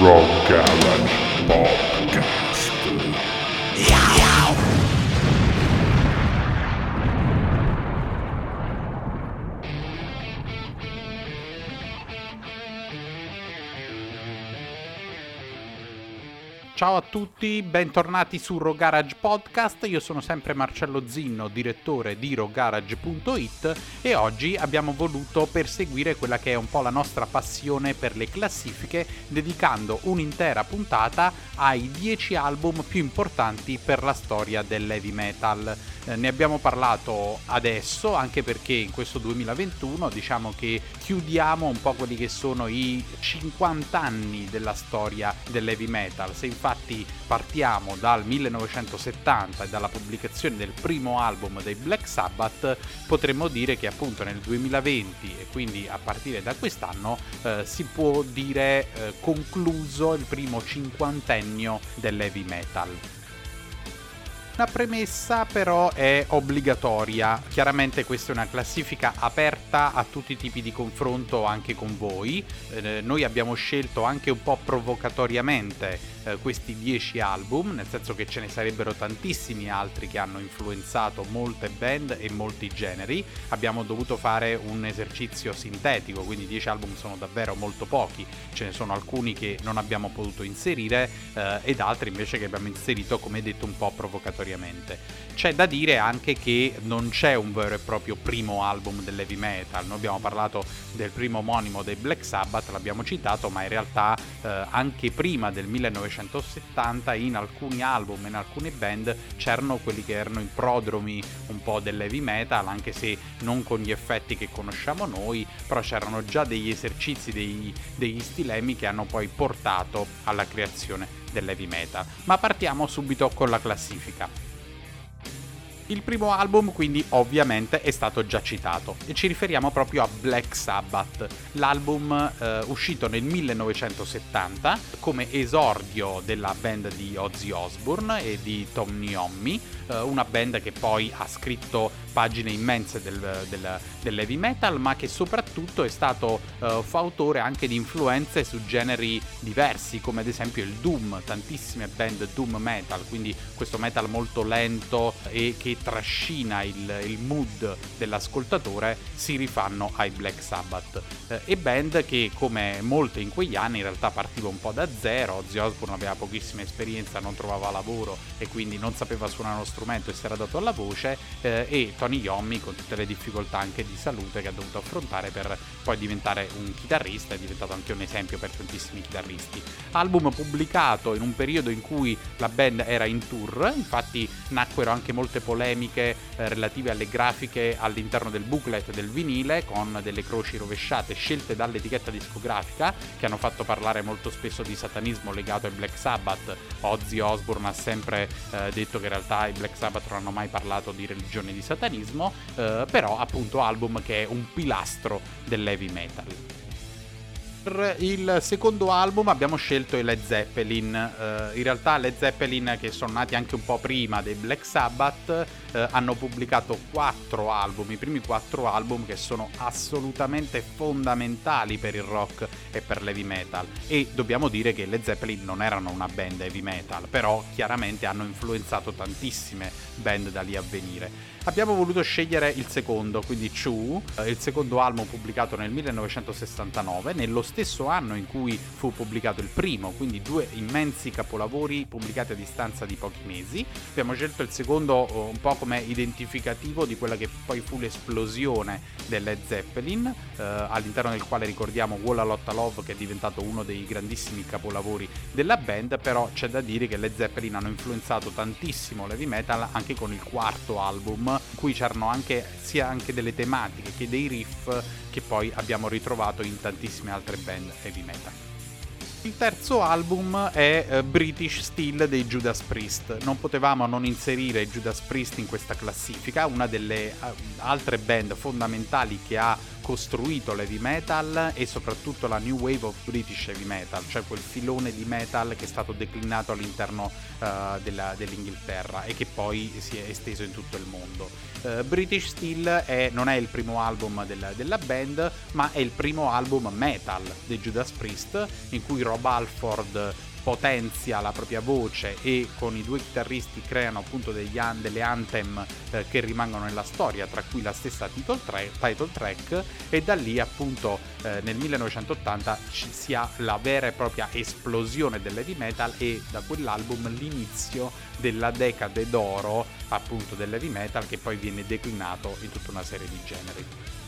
Rock Garage Podcast. Ciao a tutti, bentornati su Rogarage Podcast. Io sono sempre Marcello Zinno, direttore di rogarage.it e oggi abbiamo voluto perseguire quella che è un po' la nostra passione per le classifiche, dedicando un'intera puntata ai 10 album più importanti per la storia dell'heavy metal. Eh, ne abbiamo parlato adesso anche perché in questo 2021 diciamo che chiudiamo un po' quelli che sono i 50 anni della storia dell'heavy metal. Se infatti partiamo dal 1970 e dalla pubblicazione del primo album dei Black Sabbath, potremmo dire che appunto nel 2020 e quindi a partire da quest'anno eh, si può dire eh, concluso il primo cinquantennio dell'heavy metal. Una premessa però è obbligatoria, chiaramente questa è una classifica aperta a tutti i tipi di confronto anche con voi, eh, noi abbiamo scelto anche un po' provocatoriamente eh, questi 10 album, nel senso che ce ne sarebbero tantissimi altri che hanno influenzato molte band e molti generi. Abbiamo dovuto fare un esercizio sintetico, quindi 10 album sono davvero molto pochi, ce ne sono alcuni che non abbiamo potuto inserire eh, ed altri invece che abbiamo inserito come detto un po' provocatoriamente. C'è da dire anche che non c'è un vero e proprio primo album dell'heavy metal, noi abbiamo parlato del primo omonimo dei Black Sabbath, l'abbiamo citato, ma in realtà eh, anche prima del 1970 in alcuni album, in alcune band c'erano quelli che erano i prodromi un po' dell'heavy metal, anche se non con gli effetti che conosciamo noi, però c'erano già degli esercizi, dei, degli stilemi che hanno poi portato alla creazione dell'heavy metal. Ma partiamo subito con la classifica. Il primo album quindi ovviamente è stato già citato. E ci riferiamo proprio a Black Sabbath, l'album eh, uscito nel 1970 come esordio della band di Ozzy Osbourne e di Tom Niommi, eh, una band che poi ha scritto pagine immense del, del, dell'heavy metal ma che soprattutto è stato eh, fautore anche di influenze su generi diversi come ad esempio il doom, tantissime band doom metal, quindi questo metal molto lento e che trascina il, il mood dell'ascoltatore si rifanno ai Black Sabbath. Eh, e band che come molte in quegli anni in realtà partiva un po' da zero. Ozzy Osbourne aveva pochissima esperienza non trovava lavoro e quindi non sapeva suonare uno strumento e si era dato alla voce eh, e Tony Iommi con tutte le difficoltà anche di salute che ha dovuto affrontare per poi diventare un chitarrista è diventato anche un esempio per tantissimi chitarristi. Album pubblicato in un periodo in cui la band era in tour infatti nacquero anche molte polemiche polemiche eh, relative alle grafiche all'interno del booklet del vinile con delle croci rovesciate scelte dall'etichetta discografica che hanno fatto parlare molto spesso di satanismo legato ai Black Sabbath. Ozzy Osbourne ha sempre eh, detto che in realtà i Black Sabbath non hanno mai parlato di religione e di satanismo, eh, però appunto album che è un pilastro dell'heavy metal. Per il secondo album abbiamo scelto i Led Zeppelin, uh, in realtà Led Zeppelin che sono nati anche un po' prima dei Black Sabbath uh, hanno pubblicato quattro album, i primi quattro album che sono assolutamente fondamentali per il rock e per l'heavy metal e dobbiamo dire che Led Zeppelin non erano una band heavy metal, però chiaramente hanno influenzato tantissime band da lì a venire. Abbiamo voluto scegliere il secondo, quindi Chu, uh, il secondo album pubblicato nel 1969, nello stesso anno in cui fu pubblicato il primo, quindi due immensi capolavori pubblicati a distanza di pochi mesi. Abbiamo scelto il secondo uh, un po' come identificativo di quella che poi fu l'esplosione delle Zeppelin, uh, all'interno del quale ricordiamo Walla Lotta Love che è diventato uno dei grandissimi capolavori della band, però c'è da dire che le Zeppelin hanno influenzato tantissimo l'heavy metal anche con il quarto album, in cui c'erano anche sia anche delle tematiche che dei riff che poi abbiamo ritrovato in tantissime altre band heavy metal. Il terzo album è uh, British Steel dei Judas Priest. Non potevamo non inserire Judas Priest in questa classifica, una delle uh, altre band fondamentali che ha costruito l'heavy metal e soprattutto la new wave of British heavy metal, cioè quel filone di metal che è stato declinato all'interno uh, della, dell'Inghilterra e che poi si è esteso in tutto il mondo. Uh, British Steel è, non è il primo album della, della, band, ma è il primo album metal dei Judas Priest in cui Rob Alford potenzia la propria voce e con i due chitarristi creano appunto degli delle anthem eh, che rimangono nella storia, tra cui la stessa title, tra- title track e da lì appunto eh, nel 1980 ci sia la vera e propria esplosione dell'heavy metal e da quell'album l'inizio della decade d'oro appunto dell'heavy metal che poi viene declinato in tutta una serie di generi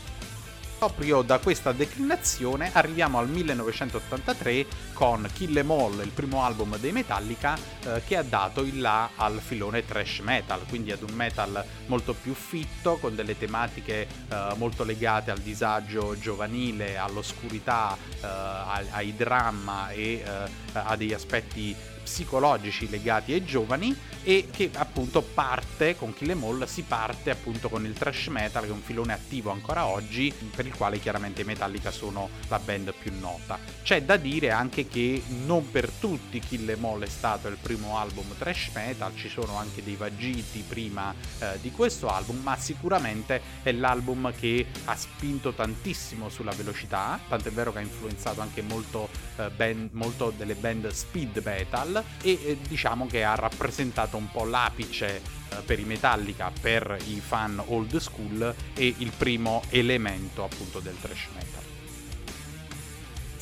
proprio da questa declinazione arriviamo al 1983 con Kill Em All, il primo album dei Metallica eh, che ha dato il là al filone trash metal, quindi ad un metal molto più fitto, con delle tematiche eh, molto legate al disagio giovanile, all'oscurità, eh, ai, ai dramma e eh, a degli aspetti psicologici legati ai giovani e che appunto parte con Kill Em All si parte appunto con il thrash metal che è un filone attivo ancora oggi per il quale chiaramente i Metallica sono la band più nota. C'è da dire anche che non per tutti Kill Em All è stato il primo album thrash metal, ci sono anche dei vagiti prima eh, di questo album, ma sicuramente è l'album che ha spinto tantissimo sulla velocità, tanto è vero che ha influenzato anche molto, eh, band, molto delle band speed metal e eh, diciamo che ha rappresentato un po' l'apice eh, per i Metallica, per i fan old school e il primo elemento appunto del thrash metal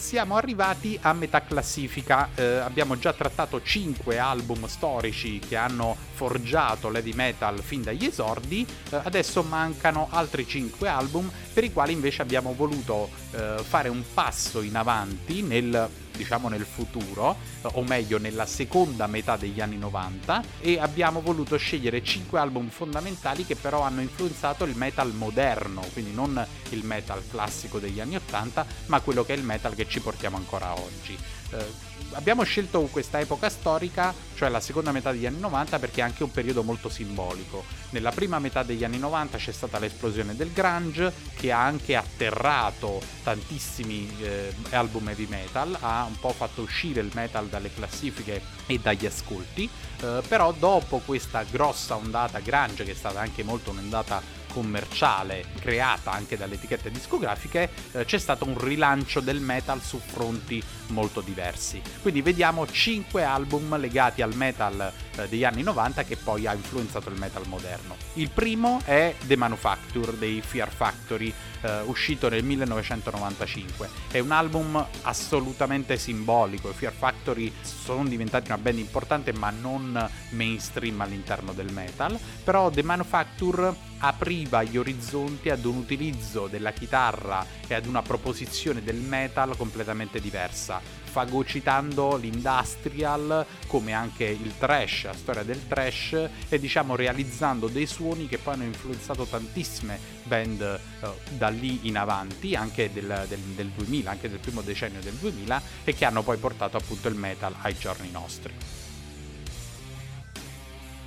siamo arrivati a metà classifica. Eh, abbiamo già trattato 5 album storici che hanno forgiato l'heavy metal fin dagli esordi. Eh, adesso mancano altri 5 album per i quali invece abbiamo voluto eh, fare un passo in avanti nel diciamo nel futuro, o meglio nella seconda metà degli anni 90, e abbiamo voluto scegliere 5 album fondamentali che però hanno influenzato il metal moderno, quindi non il metal classico degli anni 80, ma quello che è il metal che ci portiamo ancora oggi. Eh, abbiamo scelto questa epoca storica, cioè la seconda metà degli anni 90, perché è anche un periodo molto simbolico. Nella prima metà degli anni 90 c'è stata l'esplosione del grunge, che ha anche atterrato tantissimi eh, album heavy metal, ha un po' fatto uscire il metal dalle classifiche e dagli ascolti, eh, però dopo questa grossa ondata grunge, che è stata anche molto un'ondata commerciale creata anche dalle etichette discografiche, eh, c'è stato un rilancio del metal su fronti molto diversi. Quindi vediamo 5 album legati al metal eh, degli anni 90 che poi ha influenzato il metal moderno. Il primo è The Manufacture dei Fear Factory, eh, uscito nel 1995. È un album assolutamente simbolico, i Fear Factory sono diventati una band importante ma non mainstream all'interno del metal, però The Manufacture apriva gli orizzonti ad un utilizzo della chitarra e ad una proposizione del metal completamente diversa, fagocitando l'industrial come anche il trash, la storia del trash e diciamo realizzando dei suoni che poi hanno influenzato tantissime band uh, da lì in avanti, anche del, del, del 2000, anche del primo decennio del 2000 e che hanno poi portato appunto il metal ai giorni nostri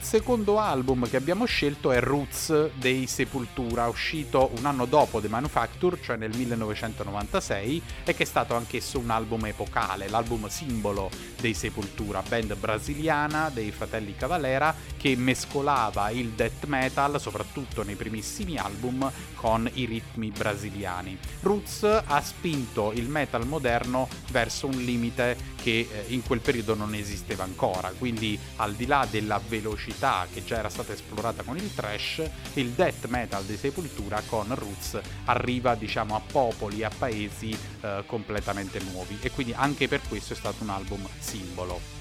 secondo album che abbiamo scelto è Roots dei Sepultura, uscito un anno dopo The Manufacture, cioè nel 1996, e che è stato anch'esso un album epocale, l'album simbolo dei Sepultura, band brasiliana dei fratelli Cavalera che mescolava il death metal, soprattutto nei primissimi album, con i ritmi brasiliani. Roots ha spinto il metal moderno verso un limite che eh, in quel periodo non esisteva ancora, quindi al di là della velocità che già era stata esplorata con il trash, il death metal di Sepultura con Roots arriva diciamo a popoli, a paesi eh, completamente nuovi. E quindi anche per questo è stato un album simbolo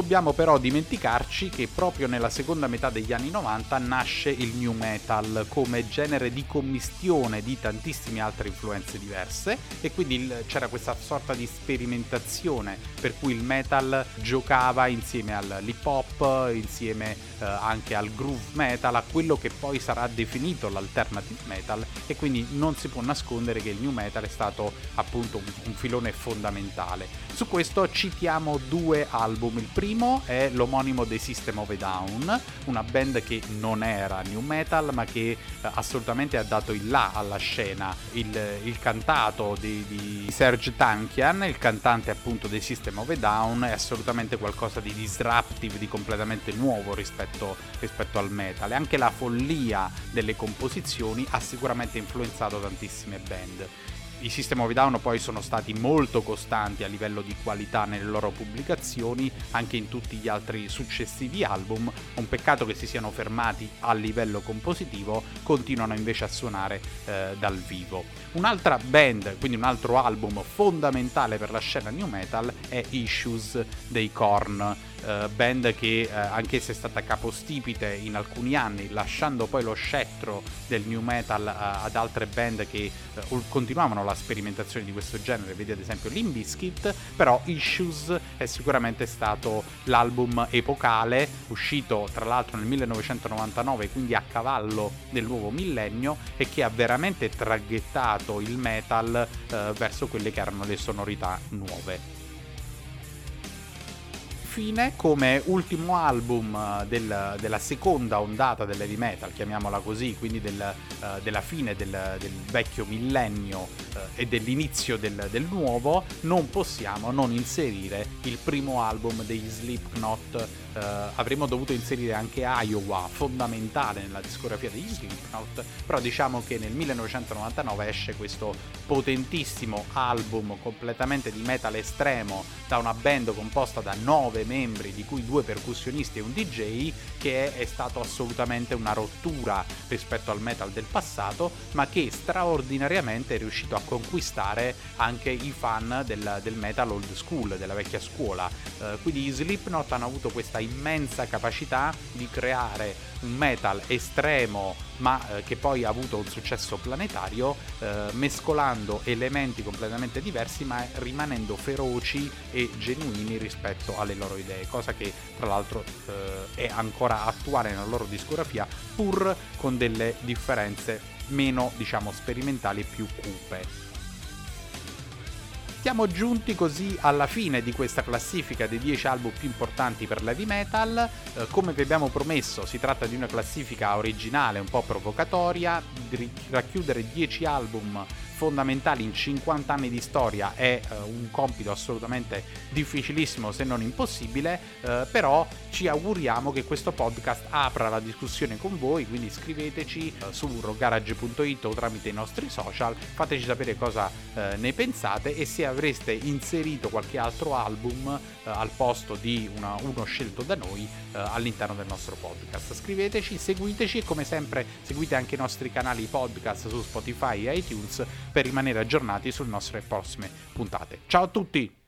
dobbiamo però dimenticarci che proprio nella seconda metà degli anni 90 nasce il new metal come genere di commistione di tantissime altre influenze diverse e quindi il, c'era questa sorta di sperimentazione per cui il metal giocava insieme all'hip hop, insieme eh, anche al groove metal, a quello che poi sarà definito l'alternative metal e quindi non si può nascondere che il new metal è stato appunto un, un filone fondamentale. Su questo citiamo due album, il primo primo è l'omonimo dei System of a Down, una band che non era new metal ma che eh, assolutamente ha dato il là alla scena. Il, il cantato di, di, Serge Tankian, il cantante appunto dei System of a Down, è assolutamente qualcosa di disruptive, di completamente nuovo rispetto, rispetto al metal. E anche la follia delle composizioni ha sicuramente influenzato tantissime band. I System of Down poi sono stati molto costanti a livello di qualità nelle loro pubblicazioni, anche in tutti gli altri successivi album. Un peccato che si siano fermati a livello compositivo, continuano invece a suonare eh, dal vivo. Un'altra band, quindi un altro album fondamentale per la scena new metal è Issues dei Korn eh, band che eh, anch'essa è stata capostipite in alcuni anni, lasciando poi lo scettro del new metal eh, ad altre band che eh, continuavano la sperimentazione di questo genere, vedi ad esempio Limbiskit, però Issues è sicuramente stato l'album epocale, uscito tra l'altro nel 1999, quindi a cavallo del nuovo millennio e che ha veramente traghettato il metal eh, verso quelle che erano le sonorità nuove infine, come ultimo album eh, del, della seconda ondata dell'heavy metal, chiamiamola così, quindi del, uh, della fine del, del vecchio millennio uh, e dell'inizio del, nuovo, non possiamo non inserire il primo album dei Slipknot. Uh, avremmo dovuto inserire anche Iowa, fondamentale nella discografia degli Slipknot, però diciamo che nel 1999 esce questo potentissimo album completamente di metal estremo da una band composta da nove membri, di cui due percussionisti e un DJ, che è stato assolutamente una rottura rispetto al metal del passato, ma che straordinariamente è riuscito a conquistare anche i fan del, del metal old school, della vecchia scuola. Uh, quindi i Slipknot hanno avuto questa immensa capacità di creare un metal estremo ma eh, che poi ha avuto un successo planetario eh, mescolando elementi completamente diversi ma rimanendo feroci e genuini rispetto alle loro idee, cosa che tra l'altro eh, è ancora attuale nella loro discografia pur con delle differenze meno diciamo sperimentali e più cupe. Siamo giunti così alla fine di questa classifica dei 10 album più importanti per l'heavy metal. Eh, come vi abbiamo promesso, si tratta di una classifica originale, un po' provocatoria, di racchiudere 10 album fondamentali in 50 anni di storia è uh, un compito assolutamente difficilissimo se non impossibile, uh, però ci auguriamo che questo podcast apra la discussione con voi, quindi scriveteci uh, su rogarage.it o tramite i nostri social, fateci sapere cosa ne pensate e se avreste inserito qualche altro album al posto di una, uno scelto da noi all'interno del nostro podcast. Scriveteci, seguiteci e come sempre seguite anche i nostri canali podcast su Spotify e iTunes per rimanere aggiornati sulle nostre prossime puntate. Ciao a tutti!